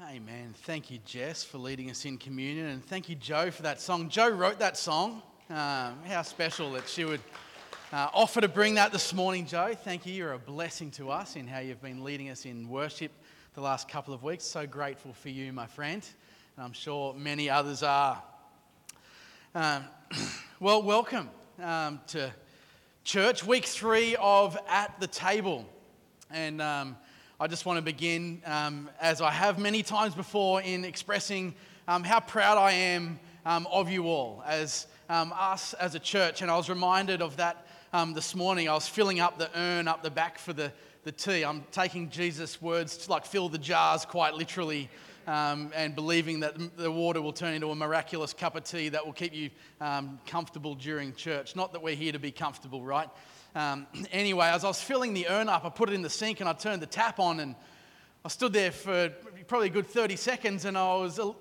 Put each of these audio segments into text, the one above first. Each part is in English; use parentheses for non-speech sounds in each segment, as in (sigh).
Amen. Thank you, Jess, for leading us in communion. And thank you, Joe, for that song. Joe wrote that song. Um, how special that she would uh, offer to bring that this morning, Joe. Thank you. You're a blessing to us in how you've been leading us in worship the last couple of weeks. So grateful for you, my friend. And I'm sure many others are. Um, (clears throat) well, welcome um, to church, week three of At the Table. And um, I just want to begin, um, as I have many times before, in expressing um, how proud I am um, of you all as um, us as a church. And I was reminded of that um, this morning. I was filling up the urn up the back for the, the tea. I'm taking Jesus' words to like fill the jars quite literally. Um, and believing that the water will turn into a miraculous cup of tea that will keep you comfortable during church. Not that we're here to be comfortable, right? Um, (clears throat) anyway, as I was filling the urn up, I put it in the sink and I turned the tap on and I stood there for probably a good 30 seconds and I was uh,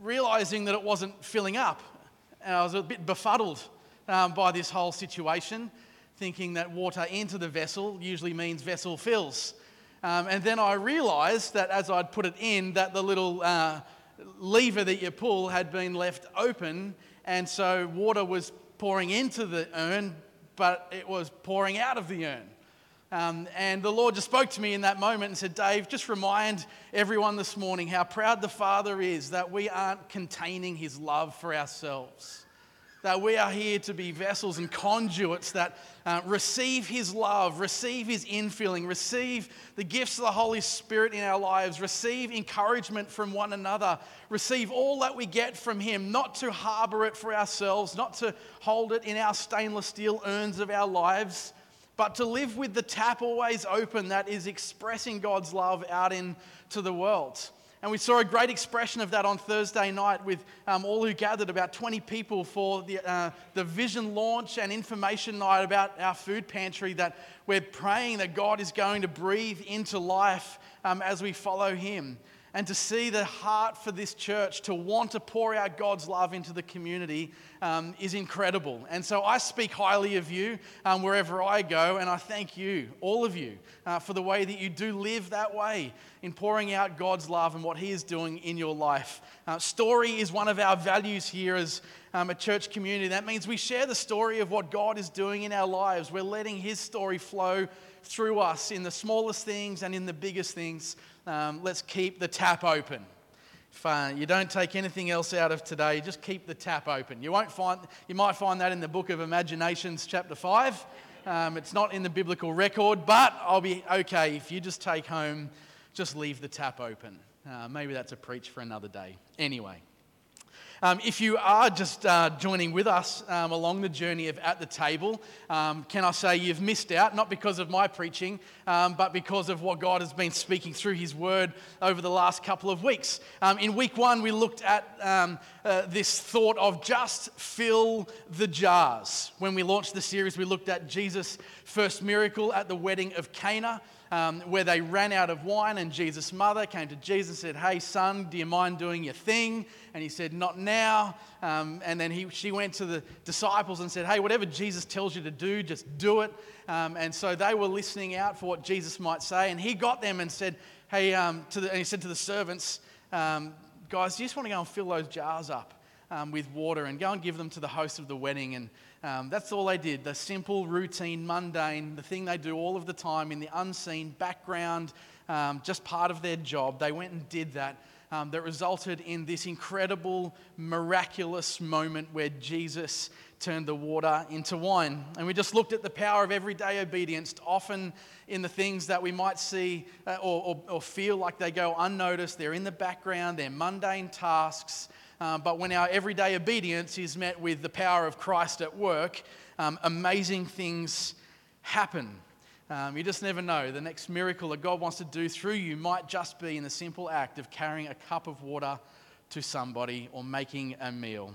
realizing that it wasn't filling up. And I was a bit befuddled um, by this whole situation, thinking that water into the vessel usually means vessel fills. Um, and then I realized that as I'd put it in, that the little uh, lever that you pull had been left open, and so water was pouring into the urn, but it was pouring out of the urn. Um, and the Lord just spoke to me in that moment and said, Dave, just remind everyone this morning how proud the Father is that we aren't containing his love for ourselves. That we are here to be vessels and conduits that uh, receive His love, receive His infilling, receive the gifts of the Holy Spirit in our lives, receive encouragement from one another, receive all that we get from Him, not to harbor it for ourselves, not to hold it in our stainless steel urns of our lives, but to live with the tap always open that is expressing God's love out into the world. And we saw a great expression of that on Thursday night with um, all who gathered, about 20 people for the, uh, the vision launch and information night about our food pantry. That we're praying that God is going to breathe into life um, as we follow Him and to see the heart for this church to want to pour out God's love into the community um, is incredible. And so I speak highly of you um, wherever I go, and I thank you, all of you, uh, for the way that you do live that way in pouring out God's love and what He is doing in your life. Uh, story is one of our values here as um, a church community. That means we share the story of what God is doing in our lives. We're letting His story flow through us in the smallest things and in the biggest things um, let's keep the tap open. If uh, you don't take anything else out of today, just keep the tap open. You, won't find, you might find that in the book of Imaginations, chapter 5. Um, it's not in the biblical record, but I'll be okay if you just take home, just leave the tap open. Uh, maybe that's a preach for another day. Anyway. Um, if you are just uh, joining with us um, along the journey of At the Table, um, can I say you've missed out, not because of my preaching, um, but because of what God has been speaking through His Word over the last couple of weeks. Um, in week one, we looked at um, uh, this thought of just fill the jars. When we launched the series, we looked at Jesus' first miracle at the wedding of Cana um, where they ran out of wine, and Jesus' mother came to Jesus and said, Hey, son, do you mind doing your thing? And he said, Not now. Um, and then he, she went to the disciples and said, Hey, whatever Jesus tells you to do, just do it. Um, and so they were listening out for what Jesus might say. And he got them and said, Hey, um, to the, and he said to the servants, um, Guys, you just want to go and fill those jars up um, with water and go and give them to the host of the wedding. And um, that's all they did the simple, routine, mundane, the thing they do all of the time in the unseen background, um, just part of their job. They went and did that. Um, that resulted in this incredible, miraculous moment where Jesus turned the water into wine. And we just looked at the power of everyday obedience, often in the things that we might see uh, or, or, or feel like they go unnoticed. They're in the background, they're mundane tasks. Um, but when our everyday obedience is met with the power of Christ at work, um, amazing things happen. Um, you just never know. The next miracle that God wants to do through you might just be in the simple act of carrying a cup of water to somebody or making a meal.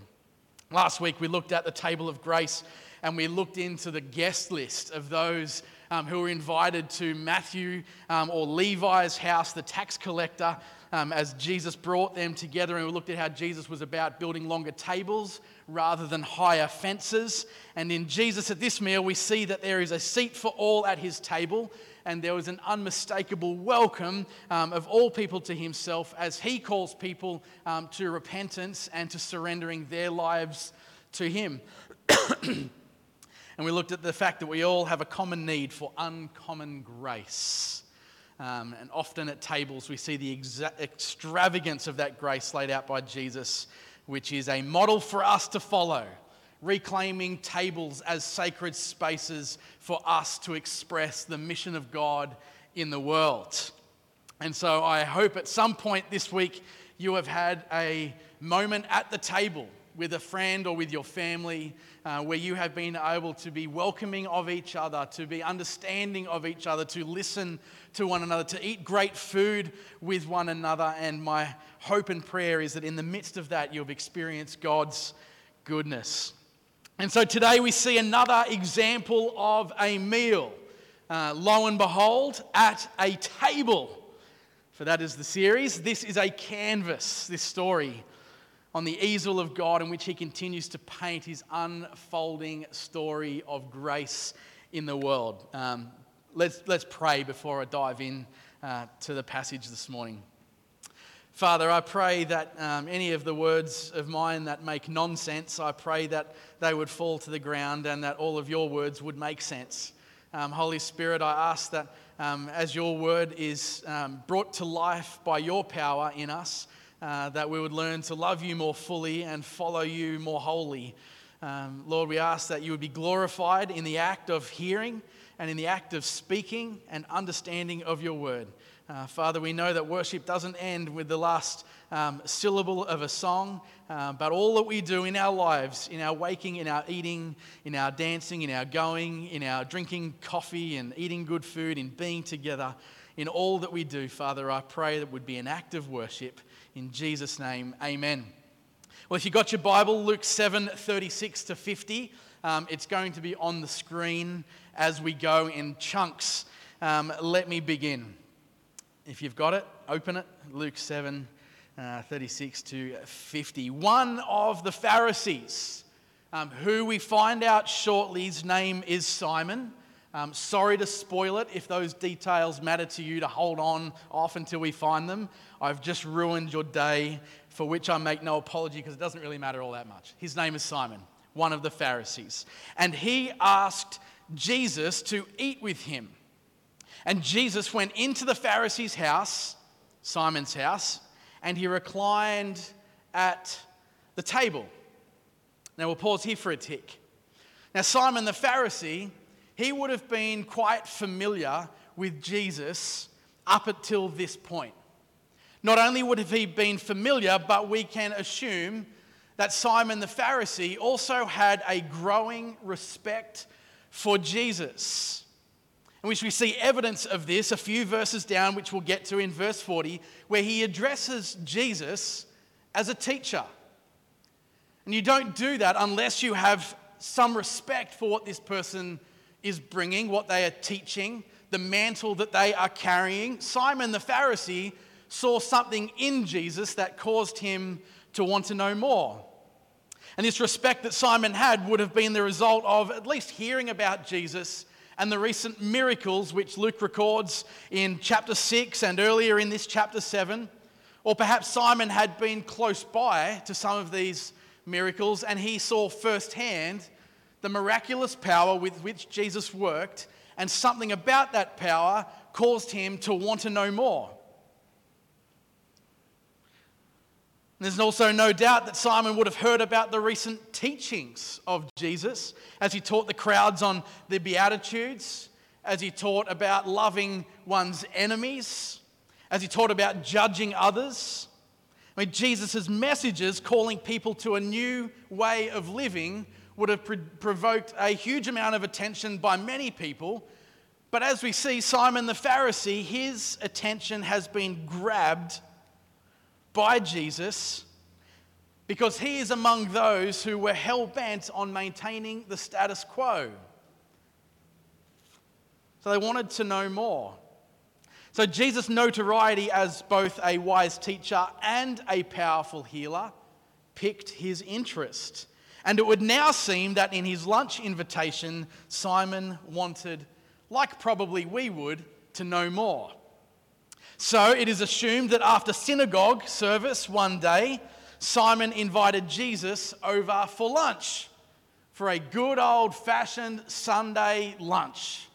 Last week we looked at the table of grace and we looked into the guest list of those um, who were invited to Matthew um, or Levi's house, the tax collector, um, as Jesus brought them together. And we looked at how Jesus was about building longer tables rather than higher fences. And in Jesus at this meal, we see that there is a seat for all at his table. and there was an unmistakable welcome um, of all people to himself as he calls people um, to repentance and to surrendering their lives to him. (coughs) and we looked at the fact that we all have a common need for uncommon grace. Um, and often at tables, we see the exa- extravagance of that grace laid out by Jesus, which is a model for us to follow reclaiming tables as sacred spaces for us to express the mission of God in the world. And so I hope at some point this week you have had a moment at the table with a friend or with your family uh, where you have been able to be welcoming of each other, to be understanding of each other, to listen to one another, to eat great food with one another. And my hope and prayer is that in the midst of that, you've experienced God's goodness. And so today we see another example of a meal. Uh, lo and behold, at a table. For that is the series. This is a canvas, this story, on the easel of God in which He continues to paint His unfolding story of grace in the world. Um, let's, let's pray before I dive in uh, to the passage this morning. Father, I pray that um, any of the words of mine that make nonsense, I pray that they would fall to the ground and that all of your words would make sense. Um, Holy Spirit, I ask that um, as your word is um, brought to life by your power in us, uh, that we would learn to love you more fully and follow you more wholly. Um, Lord, we ask that you would be glorified in the act of hearing and in the act of speaking and understanding of your word. Uh, Father, we know that worship doesn't end with the last um, syllable of a song, uh, but all that we do in our lives, in our waking, in our eating, in our dancing, in our going, in our drinking coffee and eating good food, in being together, in all that we do, Father, I pray that would be an act of worship. In Jesus' name, amen. Well, if you got your Bible, Luke 7 36 to 50, um, it's going to be on the screen as we go in chunks. Um, let me begin. If you've got it, open it. Luke 7 uh, 36 to 50. One of the Pharisees, um, who we find out shortly, his name is Simon. Um, sorry to spoil it if those details matter to you to hold on off until we find them. I've just ruined your day, for which I make no apology because it doesn't really matter all that much. His name is Simon, one of the Pharisees. And he asked Jesus to eat with him. And Jesus went into the Pharisee's house, Simon's house, and he reclined at the table. Now we'll pause here for a tick. Now, Simon the Pharisee, he would have been quite familiar with Jesus up until this point. Not only would have he been familiar, but we can assume that Simon the Pharisee also had a growing respect for Jesus in which we see evidence of this a few verses down, which we'll get to in verse 40, where he addresses Jesus as a teacher. And you don't do that unless you have some respect for what this person is bringing, what they are teaching, the mantle that they are carrying. Simon the Pharisee saw something in Jesus that caused him to want to know more. And this respect that Simon had would have been the result of at least hearing about Jesus and the recent miracles which Luke records in chapter 6 and earlier in this chapter 7. Or perhaps Simon had been close by to some of these miracles and he saw firsthand the miraculous power with which Jesus worked, and something about that power caused him to want to know more. There's also no doubt that Simon would have heard about the recent teachings of Jesus as he taught the crowds on the Beatitudes, as he taught about loving one's enemies, as he taught about judging others. I mean, Jesus' messages calling people to a new way of living would have provoked a huge amount of attention by many people. But as we see, Simon the Pharisee, his attention has been grabbed by Jesus because he is among those who were hell bent on maintaining the status quo. So they wanted to know more. So Jesus' notoriety as both a wise teacher and a powerful healer picked his interest. And it would now seem that in his lunch invitation, Simon wanted, like probably we would, to know more. So it is assumed that after synagogue service one day, Simon invited Jesus over for lunch, for a good old fashioned Sunday lunch.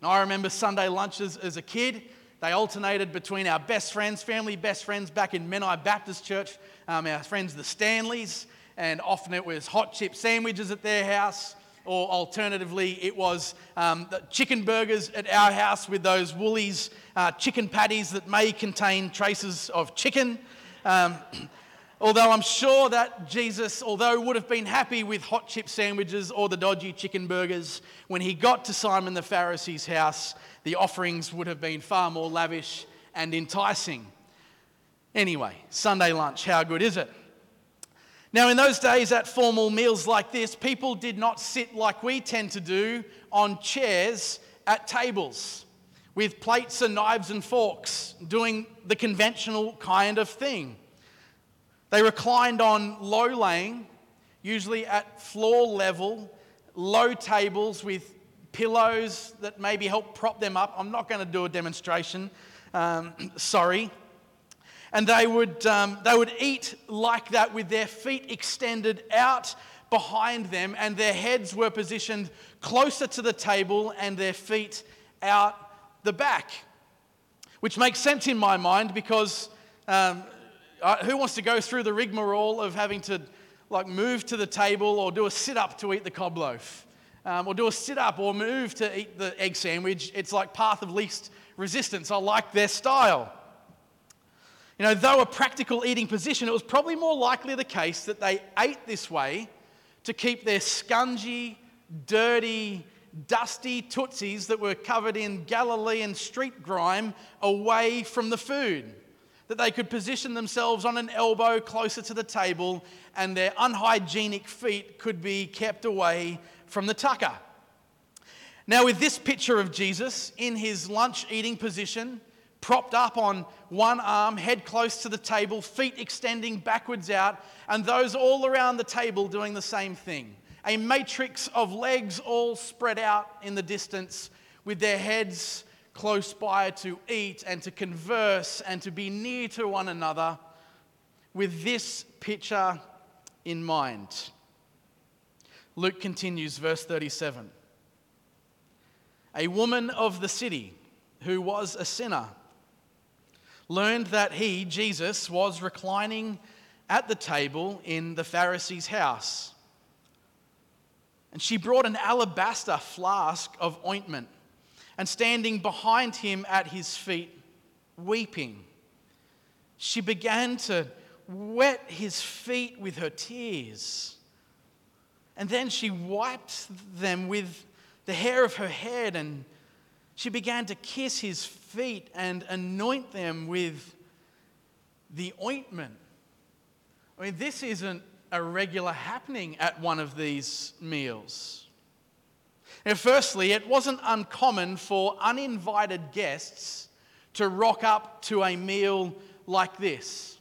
Now, I remember Sunday lunches as a kid. They alternated between our best friends, family best friends back in Menai Baptist Church, um, our friends the Stanleys, and often it was hot chip sandwiches at their house, or alternatively, it was um, chicken burgers at our house with those Woolies uh, chicken patties that may contain traces of chicken. Um, (clears throat) although I'm sure that Jesus, although would have been happy with hot chip sandwiches or the dodgy chicken burgers, when he got to Simon the Pharisee's house, the offerings would have been far more lavish and enticing. Anyway, Sunday lunch, how good is it? Now, in those days, at formal meals like this, people did not sit like we tend to do on chairs at tables with plates and knives and forks, doing the conventional kind of thing. They reclined on low laying, usually at floor level, low tables with pillows that maybe help prop them up. I'm not going to do a demonstration, um, (clears throat) sorry. And they would, um, they would eat like that with their feet extended out behind them, and their heads were positioned closer to the table and their feet out the back. Which makes sense in my mind because um, who wants to go through the rigmarole of having to like move to the table or do a sit up to eat the cob loaf? Um, or do a sit up or move to eat the egg sandwich. It's like path of least resistance. I like their style. You know, though a practical eating position, it was probably more likely the case that they ate this way to keep their scungy, dirty, dusty tootsies that were covered in Galilean street grime away from the food. That they could position themselves on an elbow closer to the table and their unhygienic feet could be kept away from the tucker. Now, with this picture of Jesus in his lunch eating position, propped up on one arm, head close to the table, feet extending backwards out, and those all around the table doing the same thing. A matrix of legs all spread out in the distance with their heads close by to eat and to converse and to be near to one another with this picture in mind. Luke continues, verse 37. A woman of the city who was a sinner learned that he, Jesus, was reclining at the table in the Pharisee's house. And she brought an alabaster flask of ointment, and standing behind him at his feet, weeping, she began to wet his feet with her tears. And then she wiped them with the hair of her head and she began to kiss his feet and anoint them with the ointment. I mean, this isn't a regular happening at one of these meals. Now, firstly, it wasn't uncommon for uninvited guests to rock up to a meal like this.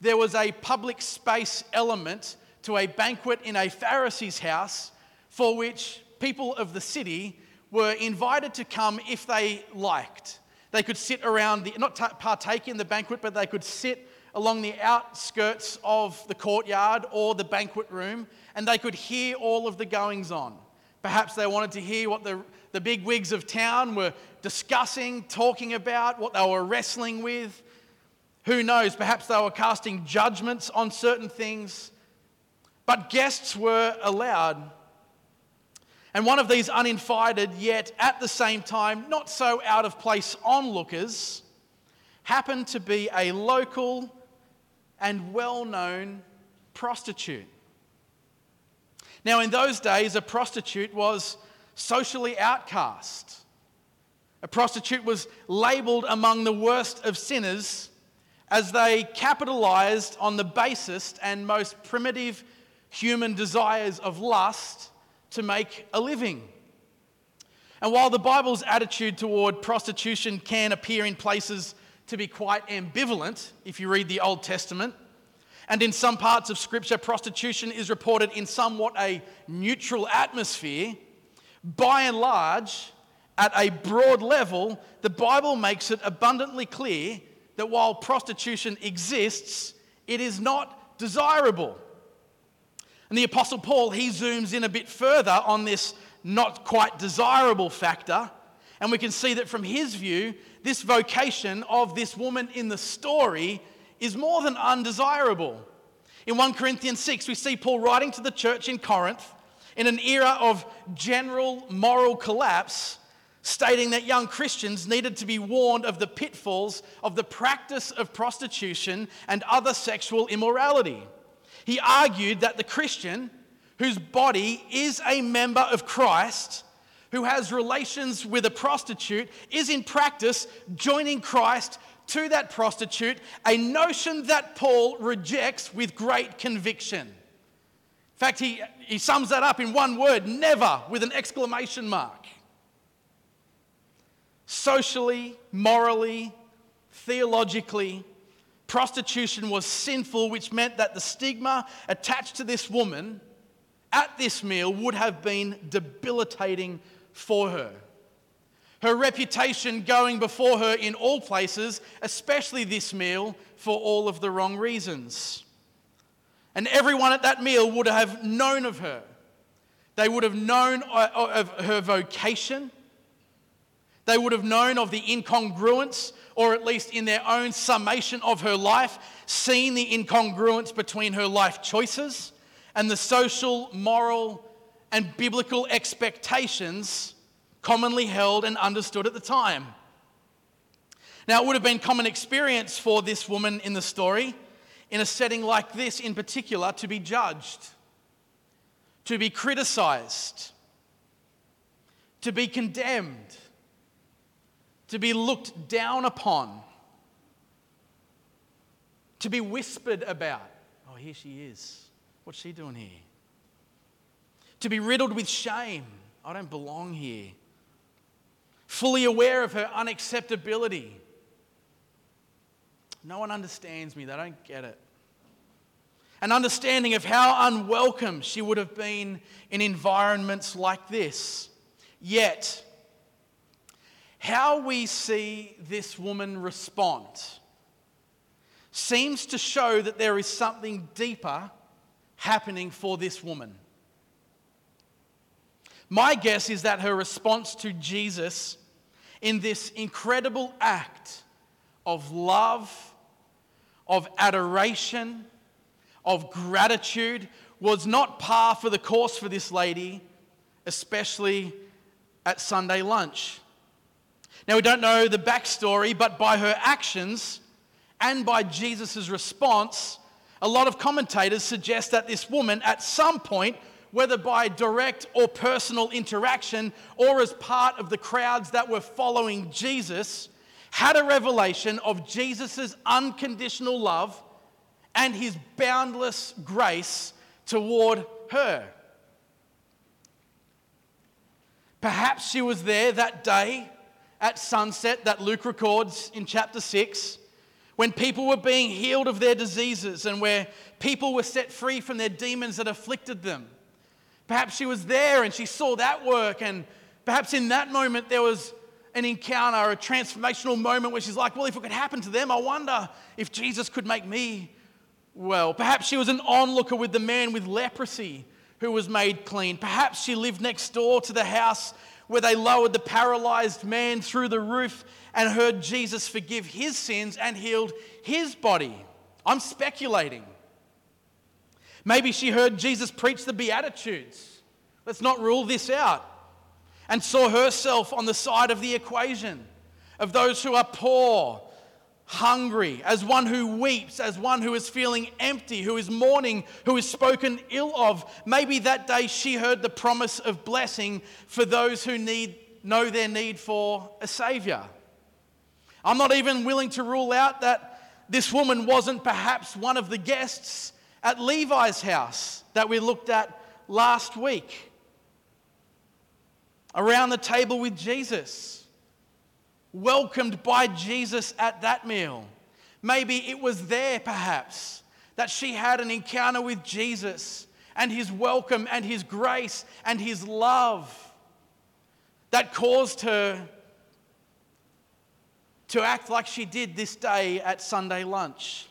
There was a public space element to a banquet in a Pharisee's house for which people of the city were invited to come if they liked. They could sit around, the, not partake in the banquet, but they could sit along the outskirts of the courtyard or the banquet room and they could hear all of the goings on. Perhaps they wanted to hear what the, the big wigs of town were discussing, talking about, what they were wrestling with. Who knows? Perhaps they were casting judgments on certain things. But guests were allowed and one of these uninvited, yet at the same time not so out of place onlookers, happened to be a local and well known prostitute. Now, in those days, a prostitute was socially outcast. A prostitute was labeled among the worst of sinners as they capitalized on the basest and most primitive human desires of lust to make a living. And while the Bible's attitude toward prostitution can appear in places to be quite ambivalent, if you read the Old Testament, and in some parts of Scripture, prostitution is reported in somewhat a neutral atmosphere, by and large, at a broad level, the Bible makes it abundantly clear that while prostitution exists, it is not desirable. And the Apostle Paul, he zooms in a bit further on this not quite desirable factor. And we can see that from his view, this vocation of this woman in the story is more than undesirable. In 1 Corinthians 6, we see Paul writing to the church in Corinth in an era of general moral collapse, stating that young Christians needed to be warned of the pitfalls of the practice of prostitution and other sexual immorality. He argued that the Christian, whose body is a member of Christ, who has relations with a prostitute, is in practice joining Christ to that prostitute, a notion that Paul rejects with great conviction. In fact, he, he sums that up in one word never with an exclamation mark. Socially, morally, theologically, prostitution was sinful, which meant that the stigma attached to this woman at this meal would have been debilitating for her. Her reputation going before her in all places, especially this meal, for all of the wrong reasons. And everyone at that meal would have known of her. They would have known uh, of her vocation. They would have known of the incongruence or at least in their own summation of her life, seen the incongruence between her life choices and the social, moral, and biblical expectations commonly held and understood at the time. Now, it would have been common experience for this woman in the story, in a setting like this in particular, to be judged, to be criticized, to be condemned to be looked down upon, to be whispered about. Oh, here she is. What's she doing here? To be riddled with shame. I don't belong here. Fully aware of her unacceptability. No one understands me, they don't get it. An understanding of how unwelcome she would have been in environments like this. Yet, how we see this woman respond seems to show that there is something deeper happening for this woman. My guess is that her response to Jesus in this incredible act of love, of adoration, of gratitude was not par for the course for this lady, especially at Sunday lunch. Now, we don't know the backstory, but by her actions and by Jesus' response, a lot of commentators suggest that this woman, at some point, whether by direct or personal interaction or as part of the crowds that were following Jesus, had a revelation of Jesus' unconditional love and his boundless grace toward her. Perhaps she was there that day at sunset that Luke records in chapter 6 when people were being healed of their diseases and where people were set free from their demons that afflicted them. Perhaps she was there and she saw that work, and perhaps in that moment there was an encounter, a transformational moment where she's like, Well, if it could happen to them, I wonder if Jesus could make me well. Perhaps she was an onlooker with the man with leprosy who was made clean. Perhaps she lived next door to the house where they lowered the paralyzed man through the roof and heard Jesus forgive his sins and healed his body. I'm speculating. Maybe she heard Jesus preach the Beatitudes. Let's not rule this out. And saw herself on the side of the equation of those who are poor hungry, as one who weeps, as one who is feeling empty, who is mourning, who is spoken ill of. Maybe that day she heard the promise of blessing for those who need, know their need for a Savior. I'm not even willing to rule out that this woman wasn't perhaps one of the guests at Levi's house that we looked at last week. Around the table with Jesus welcomed by Jesus at that meal. Maybe it was there, perhaps, that she had an encounter with Jesus and his welcome and his grace and his love. that caused her to act like she did this day at Sunday lunch.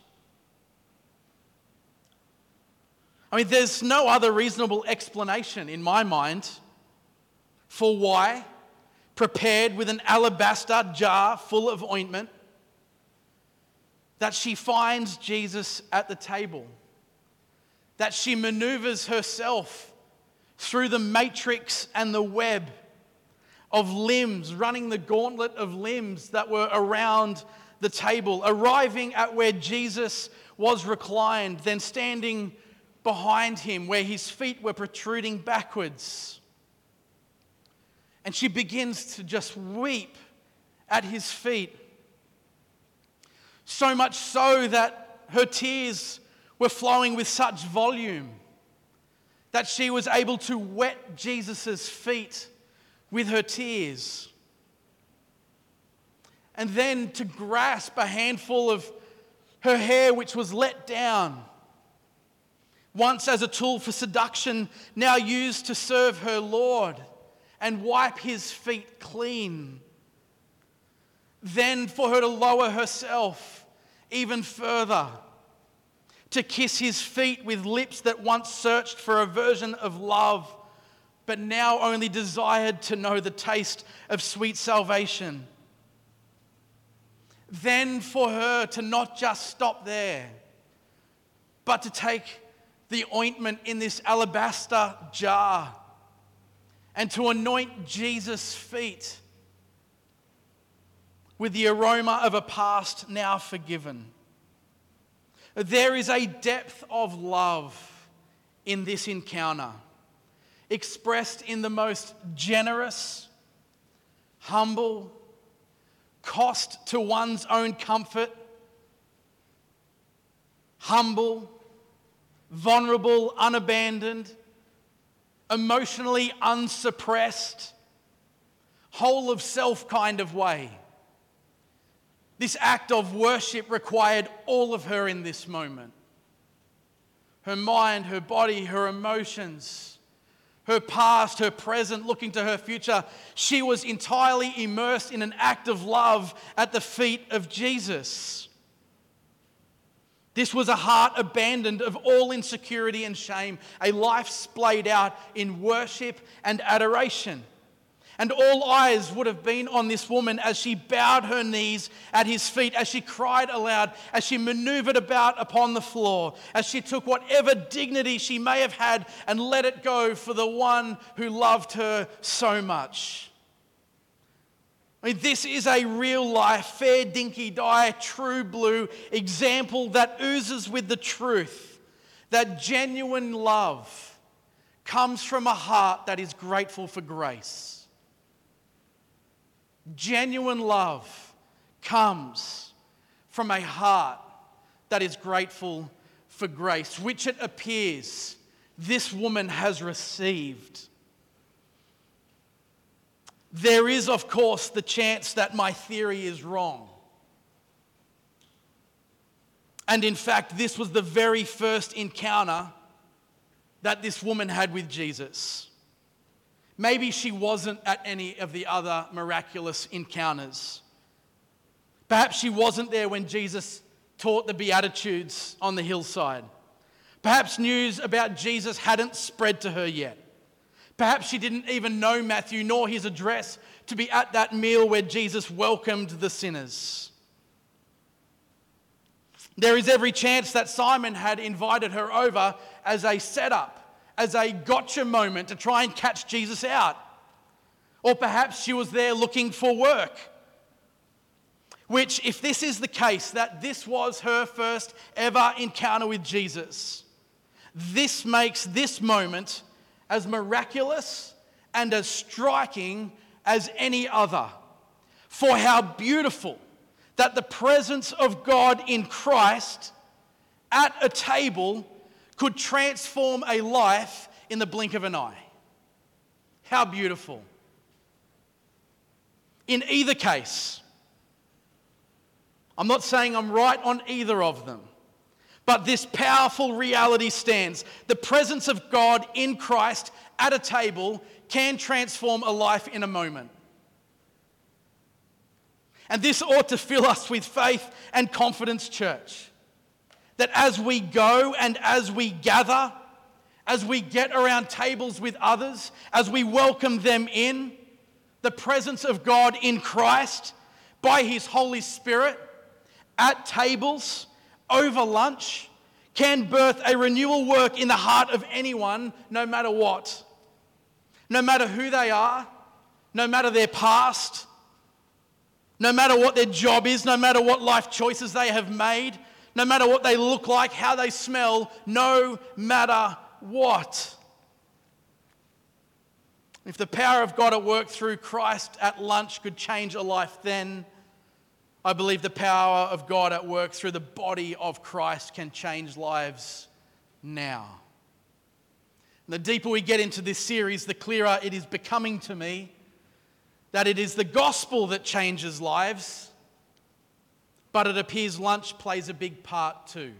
I mean, there's no other reasonable explanation in my mind for why, prepared with an alabaster jar full of ointment, that she finds Jesus at the table, that she maneuvers herself through the matrix and the web of limbs, running the gauntlet of limbs that were around the table, arriving at where Jesus was reclined, then standing behind him where his feet were protruding backwards. And she begins to just weep at his feet. So much so that her tears were flowing with such volume that she was able to wet Jesus' feet with her tears. And then to grasp a handful of her hair, which was let down, once as a tool for seduction, now used to serve her Lord and wipe his feet clean. Then for her to lower herself even further, to kiss his feet with lips that once searched for a version of love but now only desired to know the taste of sweet salvation. Then for her to not just stop there, but to take the ointment in this alabaster jar and to anoint Jesus' feet with the aroma of a past now forgiven. There is a depth of love in this encounter expressed in the most generous, humble, cost to one's own comfort, humble, vulnerable, unabandoned, emotionally unsuppressed, whole of self kind of way. This act of worship required all of her in this moment her mind, her body, her emotions her past, her present, looking to her future. She was entirely immersed in an act of love at the feet of Jesus. This was a heart abandoned of all insecurity and shame, a life splayed out in worship and adoration. And all eyes would have been on this woman as she bowed her knees at his feet, as she cried aloud, as she maneuvered about upon the floor, as she took whatever dignity she may have had and let it go for the one who loved her so much. I mean, this is a real life, fair dinky die, true blue example that oozes with the truth that genuine love comes from a heart that is grateful for grace. Genuine love comes from a heart that is grateful for grace, which it appears this woman has received. There is, of course, the chance that my theory is wrong. And in fact, this was the very first encounter that this woman had with Jesus. Maybe she wasn't at any of the other miraculous encounters. Perhaps she wasn't there when Jesus taught the Beatitudes on the hillside. Perhaps news about Jesus hadn't spread to her yet. Perhaps she didn't even know Matthew nor his address to be at that meal where Jesus welcomed the sinners. There is every chance that Simon had invited her over as a setup as a gotcha moment to try and catch Jesus out. Or perhaps she was there looking for work. Which, if this is the case, that this was her first ever encounter with Jesus, this makes this moment as miraculous and as striking as any other. For how beautiful that the presence of God in Christ at a table could transform a life in the blink of an eye. How beautiful. In either case, I'm not saying I'm right on either of them, But this powerful reality stands. The presence of God in Christ at a table can transform a life in a moment. And this ought to fill us with faith and confidence, church. That as we go and as we gather, as we get around tables with others, as we welcome them in, the presence of God in Christ by His Holy Spirit at tables, over lunch, can birth a renewal work in the heart of anyone, no matter what. No matter who they are, no matter their past, no matter what their job is, no matter what life choices they have made, no matter what they look like, how they smell, no matter what. If the power of God at work through Christ at lunch could change a life, then I believe the power of God at work through the body of Christ can change lives now. And the deeper we get into this series, the clearer it is becoming to me that it is the gospel that changes lives, but it appears lunch plays a big part too.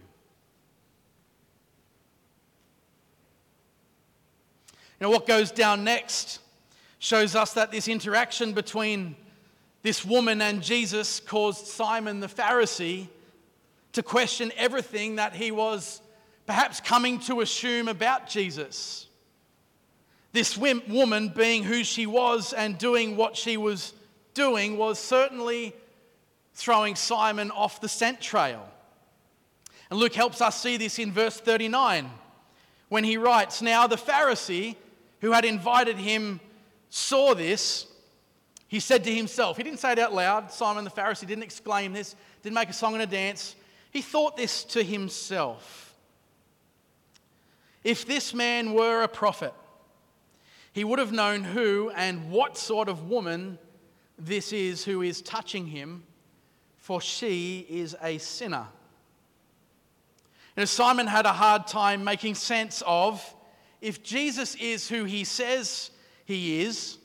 You know, what goes down next shows us that this interaction between this woman and Jesus caused Simon the Pharisee to question everything that he was perhaps coming to assume about Jesus. This woman, being who she was and doing what she was doing, was certainly throwing Simon off the scent trail. And Luke helps us see this in verse 39 when he writes Now the Pharisee who had invited him saw this. He said to himself, he didn't say it out loud, Simon the Pharisee didn't exclaim this, didn't make a song and a dance. He thought this to himself If this man were a prophet, he would have known who and what sort of woman this is who is touching him, for she is a sinner. And Simon had a hard time making sense of if Jesus is who he says he is,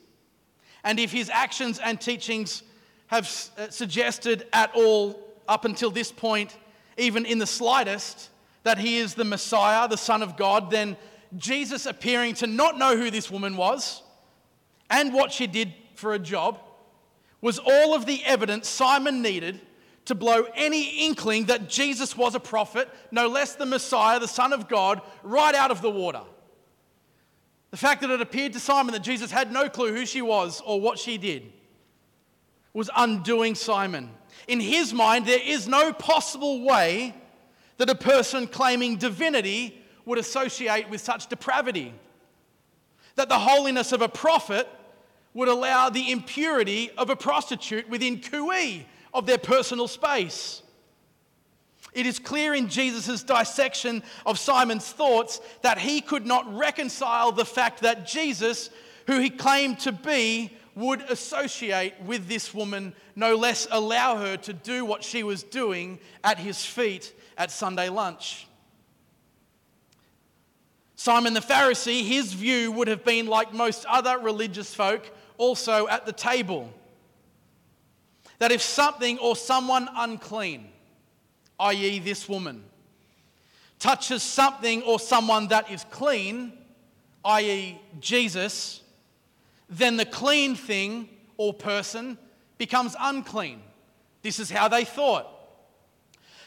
and if his actions and teachings have uh, suggested at all up until this point, even in the slightest, that he is the Messiah, the Son of God, then Jesus appearing to not know who this woman was and what she did for a job was all of the evidence Simon needed to blow any inkling that Jesus was a prophet, no less the Messiah, the Son of God, right out of the water. The fact that it appeared to Simon that Jesus had no clue who she was or what she did was undoing Simon. In his mind, there is no possible way that a person claiming divinity would associate with such depravity. That the holiness of a prophet would allow the impurity of a prostitute within cooee of their personal space. It is clear in Jesus' dissection of Simon's thoughts that he could not reconcile the fact that Jesus, who he claimed to be, would associate with this woman, no less allow her to do what she was doing at his feet at Sunday lunch. Simon the Pharisee, his view would have been like most other religious folk also at the table. That if something or someone unclean, i.e., this woman, touches something or someone that is clean, i.e., Jesus, then the clean thing or person becomes unclean. This is how they thought.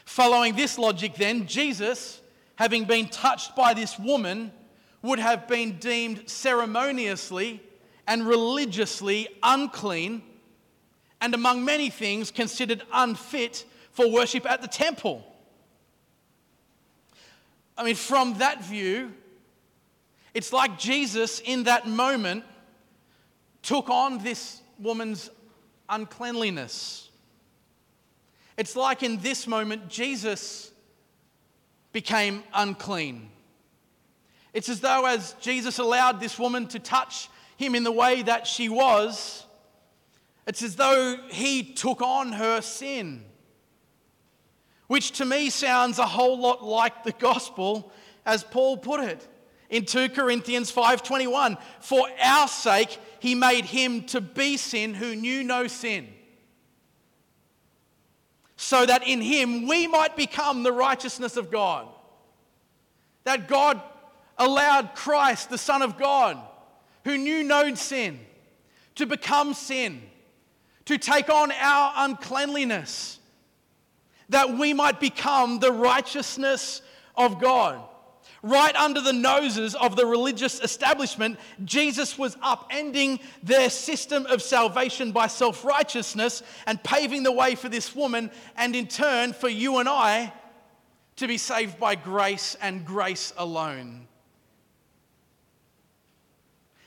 Following this logic, then, Jesus having been touched by this woman, would have been deemed ceremoniously and religiously unclean, and among many things, considered unfit for worship at the temple. I mean, from that view, it's like Jesus in that moment took on this woman's uncleanliness. It's like in this moment, Jesus became unclean. It's as though, as Jesus allowed this woman to touch him in the way that she was, it's as though he took on her sin. Which to me sounds a whole lot like the gospel, as Paul put it in 2 Corinthians 5:21 for our sake he made him to be sin who knew no sin so that in him we might become the righteousness of God. That God allowed Christ, the Son of God, who knew no sin, to become sin, to take on our uncleanliness, that we might become the righteousness of God. Right under the noses of the religious establishment, Jesus was upending their system of salvation by self righteousness and paving the way for this woman, and in turn for you and I to be saved by grace and grace alone.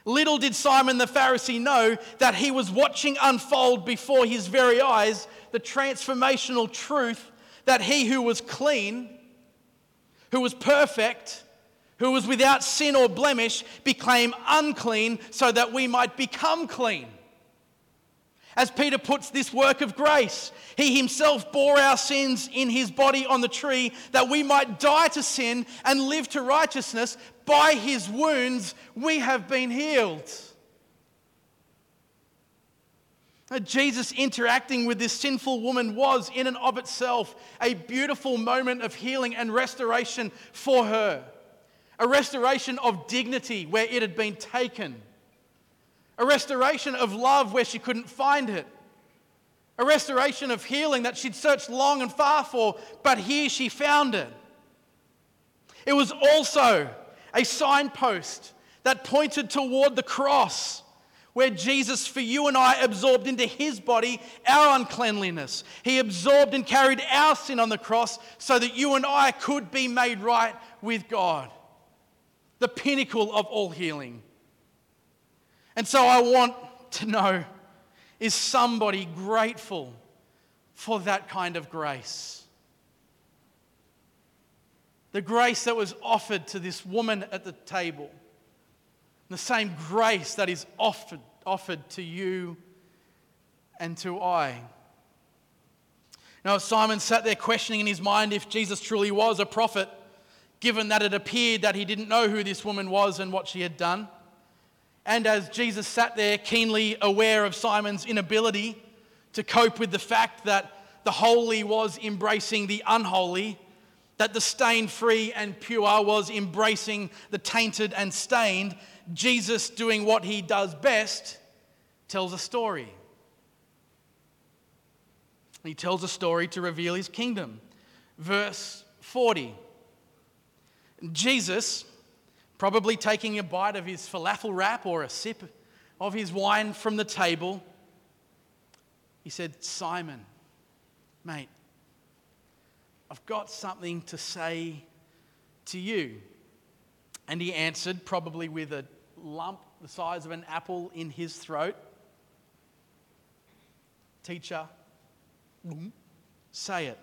Little did Simon the Pharisee know that he was watching unfold before his very eyes the transformational truth that he who was clean, who was perfect, who was without sin or blemish, became unclean so that we might become clean. As Peter puts this work of grace, he himself bore our sins in his body on the tree that we might die to sin and live to righteousness. By his wounds we have been healed. Uh, Jesus interacting with this sinful woman was, in and of itself, a beautiful moment of healing and restoration for her. A restoration of dignity where it had been taken a restoration of love where she couldn't find it, a restoration of healing that she'd searched long and far for, but here she found it. It was also a signpost that pointed toward the cross where Jesus, for you and I, absorbed into his body our uncleanliness. He absorbed and carried our sin on the cross so that you and I could be made right with God. The pinnacle of all healing. And so I want to know is somebody grateful for that kind of grace? The grace that was offered to this woman at the table, the same grace that is offered, offered to you and to I. Now, Simon sat there questioning in his mind if Jesus truly was a prophet, given that it appeared that he didn't know who this woman was and what she had done. And as Jesus sat there, keenly aware of Simon's inability to cope with the fact that the holy was embracing the unholy, that the stain free and pure was embracing the tainted and stained, Jesus, doing what he does best, tells a story. He tells a story to reveal his kingdom. Verse 40 Jesus probably taking a bite of his falafel wrap or a sip of his wine from the table, he said, Simon, mate, I've got something to say to you. And he answered, probably with a lump the size of an apple in his throat Teacher, say it.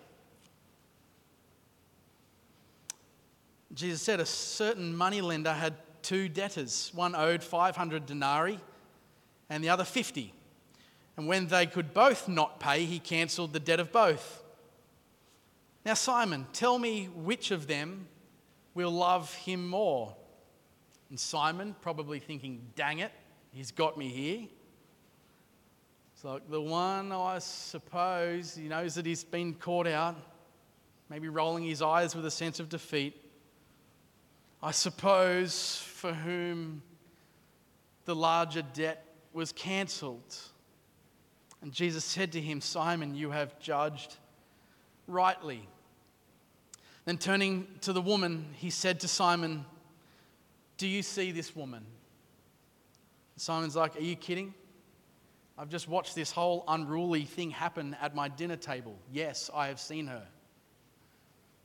Jesus said a certain moneylender had two debtors. One owed 500 denarii and the other 50. And when they could both not pay, he cancelled the debt of both. Now, Simon, tell me which of them will love him more? And Simon, probably thinking, dang it, he's got me here. It's like the one, I suppose, he knows that he's been caught out, maybe rolling his eyes with a sense of defeat. I suppose, for whom the larger debt was cancelled. And Jesus said to him, Simon, you have judged rightly. Then turning to the woman, he said to Simon, Do you see this woman? Simon's like, Are you kidding? I've just watched this whole unruly thing happen at my dinner table. Yes, I have seen her.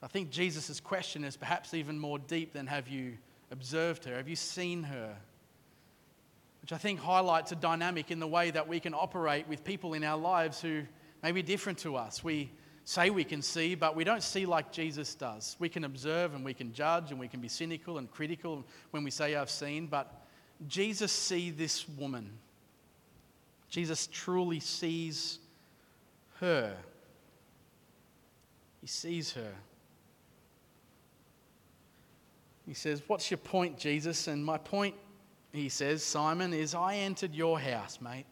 I think Jesus' question is perhaps even more deep than have you observed her? Have you seen her? Which I think highlights a dynamic in the way that we can operate with people in our lives who may be different to us. We say we can see, but we don't see like Jesus does. We can observe and we can judge and we can be cynical and critical when we say, I've seen, but Jesus sees this woman. Jesus truly sees her. He sees her. He says, What's your point, Jesus? And my point, he says, Simon, is I entered your house, mate.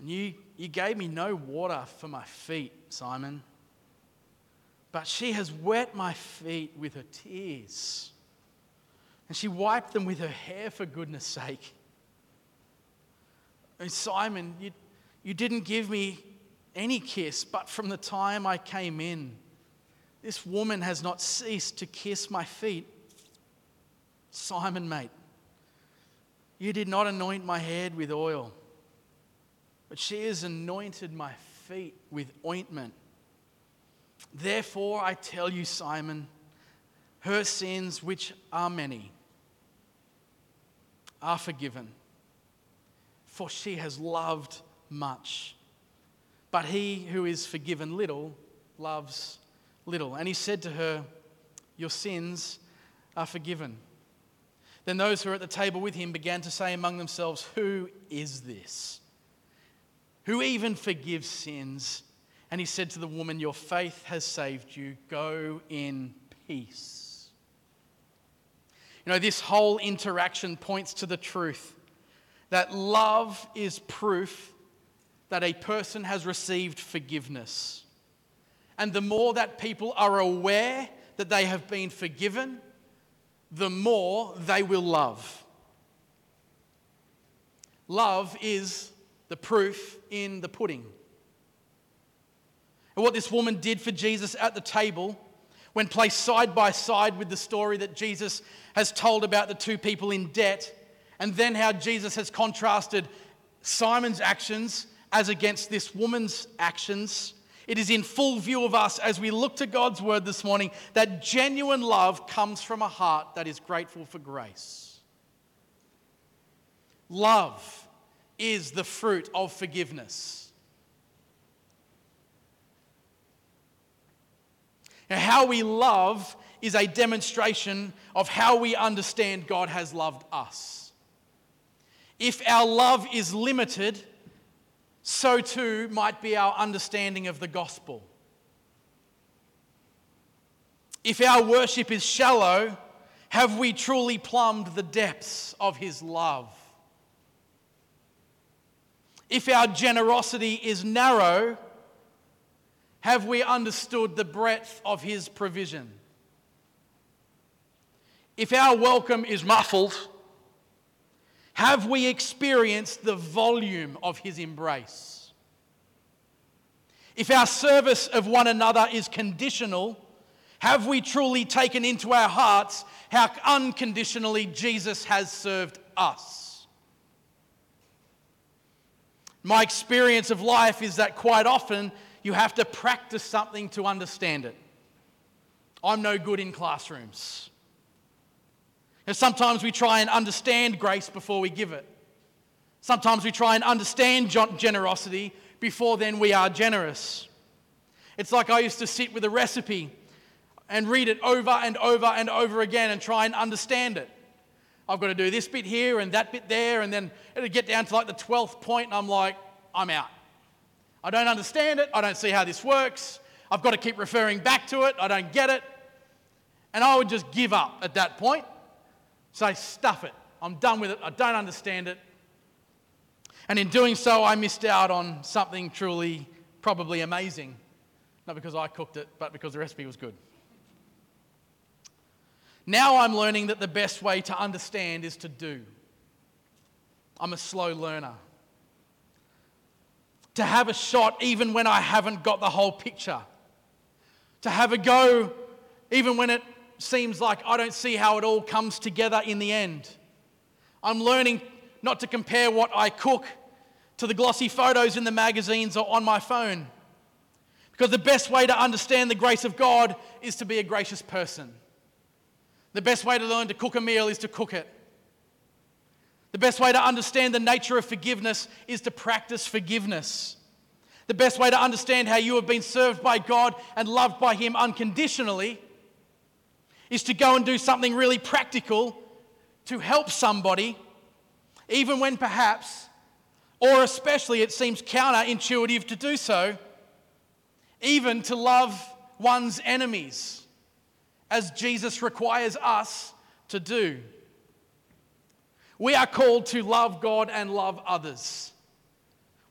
And you, you gave me no water for my feet, Simon. But she has wet my feet with her tears. And she wiped them with her hair for goodness sake. And Simon, you, you didn't give me any kiss, but from the time I came in, this woman has not ceased to kiss my feet. Simon, mate, you did not anoint my head with oil, but she has anointed my feet with ointment. Therefore, I tell you, Simon, her sins, which are many, are forgiven, for she has loved much. But he who is forgiven little loves little. And he said to her, Your sins are forgiven. Then those who were at the table with him began to say among themselves, Who is this? Who even forgives sins? And he said to the woman, Your faith has saved you. Go in peace. You know, this whole interaction points to the truth that love is proof that a person has received forgiveness. And the more that people are aware that they have been forgiven, the more they will love. Love is the proof in the pudding. And what this woman did for Jesus at the table, when placed side by side with the story that Jesus has told about the two people in debt, and then how Jesus has contrasted Simon's actions as against this woman's actions. It is in full view of us as we look to God's word this morning that genuine love comes from a heart that is grateful for grace. Love is the fruit of forgiveness. Now, how we love is a demonstration of how we understand God has loved us. If our love is limited, so too might be our understanding of the gospel. If our worship is shallow, have we truly plumbed the depths of His love? If our generosity is narrow, have we understood the breadth of His provision? If our welcome is muffled, have we experienced the volume of his embrace? If our service of one another is conditional, have we truly taken into our hearts how unconditionally Jesus has served us? My experience of life is that quite often you have to practice something to understand it. I'm no good in classrooms. And sometimes we try and understand grace before we give it. Sometimes we try and understand generosity before then we are generous. It's like I used to sit with a recipe and read it over and over and over again and try and understand it. I've got to do this bit here and that bit there, and then it'll get down to like the 12th point, and I'm like, I'm out. I don't understand it. I don't see how this works. I've got to keep referring back to it. I don't get it. And I would just give up at that point. Say, stuff it. I'm done with it. I don't understand it. And in doing so, I missed out on something truly, probably amazing. Not because I cooked it, but because the recipe was good. Now I'm learning that the best way to understand is to do. I'm a slow learner. To have a shot even when I haven't got the whole picture. To have a go even when it seems like I don't see how it all comes together in the end. I'm learning not to compare what I cook to the glossy photos in the magazines or on my phone. Because the best way to understand the grace of God is to be a gracious person. The best way to learn to cook a meal is to cook it. The best way to understand the nature of forgiveness is to practice forgiveness. The best way to understand how you have been served by God and loved by Him unconditionally is to go and do something really practical to help somebody, even when perhaps, or especially it seems counterintuitive to do so, even to love one's enemies, as Jesus requires us to do. We are called to love God and love others.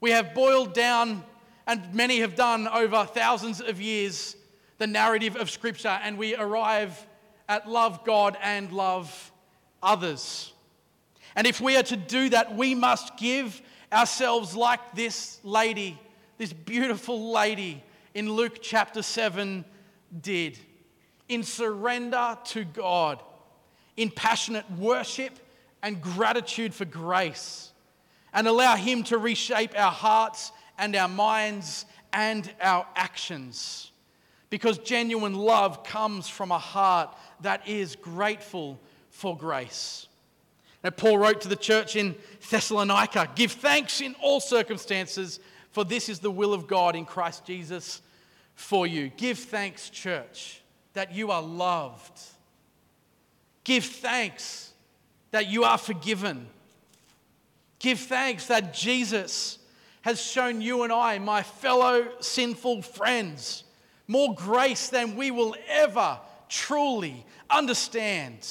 We have boiled down, and many have done over thousands of years, the narrative of Scripture, and we arrive at love God and love others. And if we are to do that, we must give ourselves like this lady, this beautiful lady in Luke chapter 7 did, in surrender to God, in passionate worship and gratitude for grace, and allow Him to reshape our hearts and our minds and our actions. Because genuine love comes from a heart that is grateful for grace. Now, Paul wrote to the church in Thessalonica Give thanks in all circumstances, for this is the will of God in Christ Jesus for you. Give thanks, church, that you are loved. Give thanks that you are forgiven. Give thanks that Jesus has shown you and I, my fellow sinful friends, more grace than we will ever truly understand.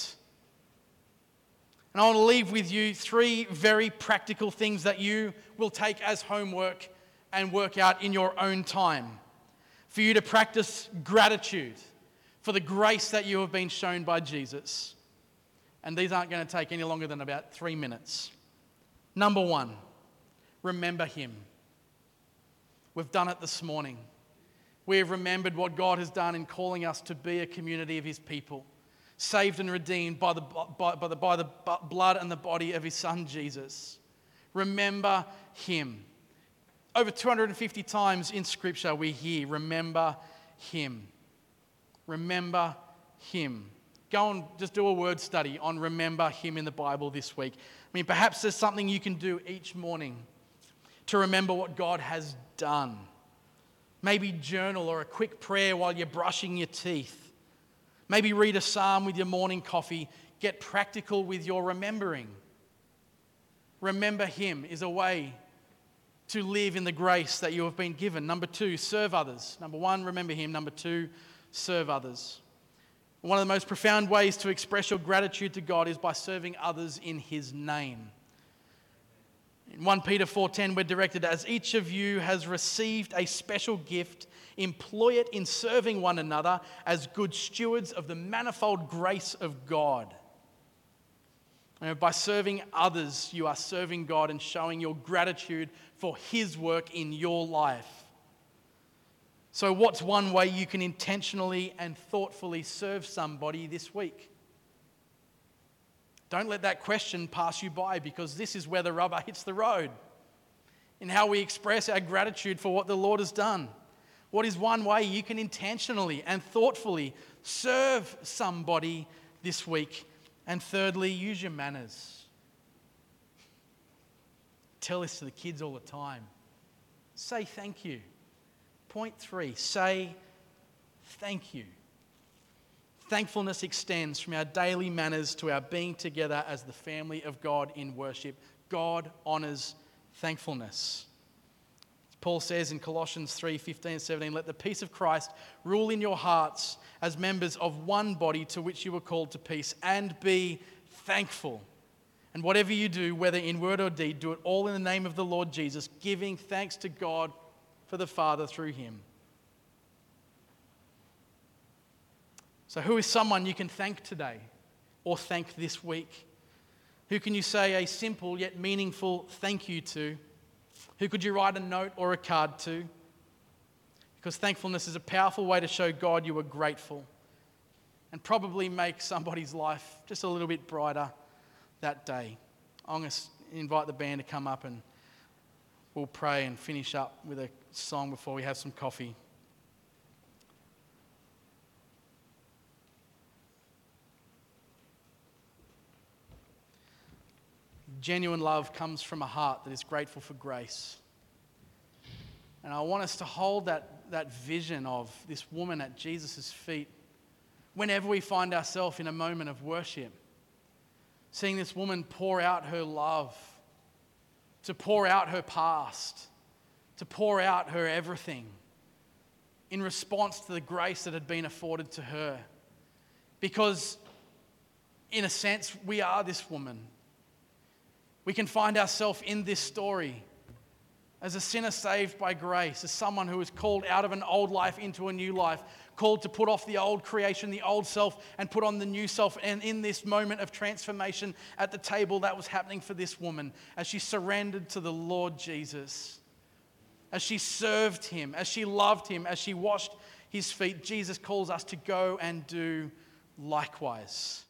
And I want to leave with you three very practical things that you will take as homework and work out in your own time. For you to practice gratitude for the grace that you have been shown by Jesus. And these aren't going to take any longer than about three minutes. Number one, remember Him. We've done it this morning. We have remembered what God has done in calling us to be a community of His people saved and redeemed by the, by, by, the, by the blood and the body of his son Jesus. Remember him. Over 250 times in Scripture, we hear, remember him. Remember him. Go and just do a word study on remember him in the Bible this week. I mean, perhaps there's something you can do each morning to remember what God has done. Maybe journal or a quick prayer while you're brushing your teeth. Maybe read a psalm with your morning coffee. Get practical with your remembering. Remember Him is a way to live in the grace that you have been given. Number two, serve others. Number one, remember Him. Number two, serve others. One of the most profound ways to express your gratitude to God is by serving others in His name. In 1 Peter 4:10 we're directed as each of you has received a special gift employ it in serving one another as good stewards of the manifold grace of God. And by serving others, you are serving God and showing your gratitude for His work in your life. So, what's one way you can intentionally and thoughtfully serve somebody this week? Don't let that question pass you by because this is where the rubber hits the road in how we express our gratitude for what the Lord has done. What is one way you can intentionally and thoughtfully serve somebody this week? And thirdly, use your manners. Tell this to the kids all the time. Say thank you. Point three say thank you. Thankfulness extends from our daily manners to our being together as the family of God in worship. God honors thankfulness. Paul says in Colossians 3 15 and 17, let the peace of Christ rule in your hearts as members of one body to which you were called to peace, and be thankful. And whatever you do, whether in word or deed, do it all in the name of the Lord Jesus, giving thanks to God for the Father through him. So, who is someone you can thank today or thank this week? Who can you say a simple yet meaningful thank you to? Who could you write a note or a card to? Because thankfulness is a powerful way to show God you are grateful and probably make somebody's life just a little bit brighter that day. I'm going to invite the band to come up and we'll pray and finish up with a song before we have some coffee. Genuine love comes from a heart that is grateful for grace. And I want us to hold that, that vision of this woman at Jesus' feet whenever we find ourselves in a moment of worship. Seeing this woman pour out her love, to pour out her past, to pour out her everything in response to the grace that had been afforded to her. Because, in a sense, we are this woman. We can find ourselves in this story as a sinner saved by grace, as someone who is called out of an old life into a new life, called to put off the old creation, the old self, and put on the new self. And in this moment of transformation at the table, that was happening for this woman as she surrendered to the Lord Jesus, as she served him, as she loved him, as she washed his feet. Jesus calls us to go and do likewise.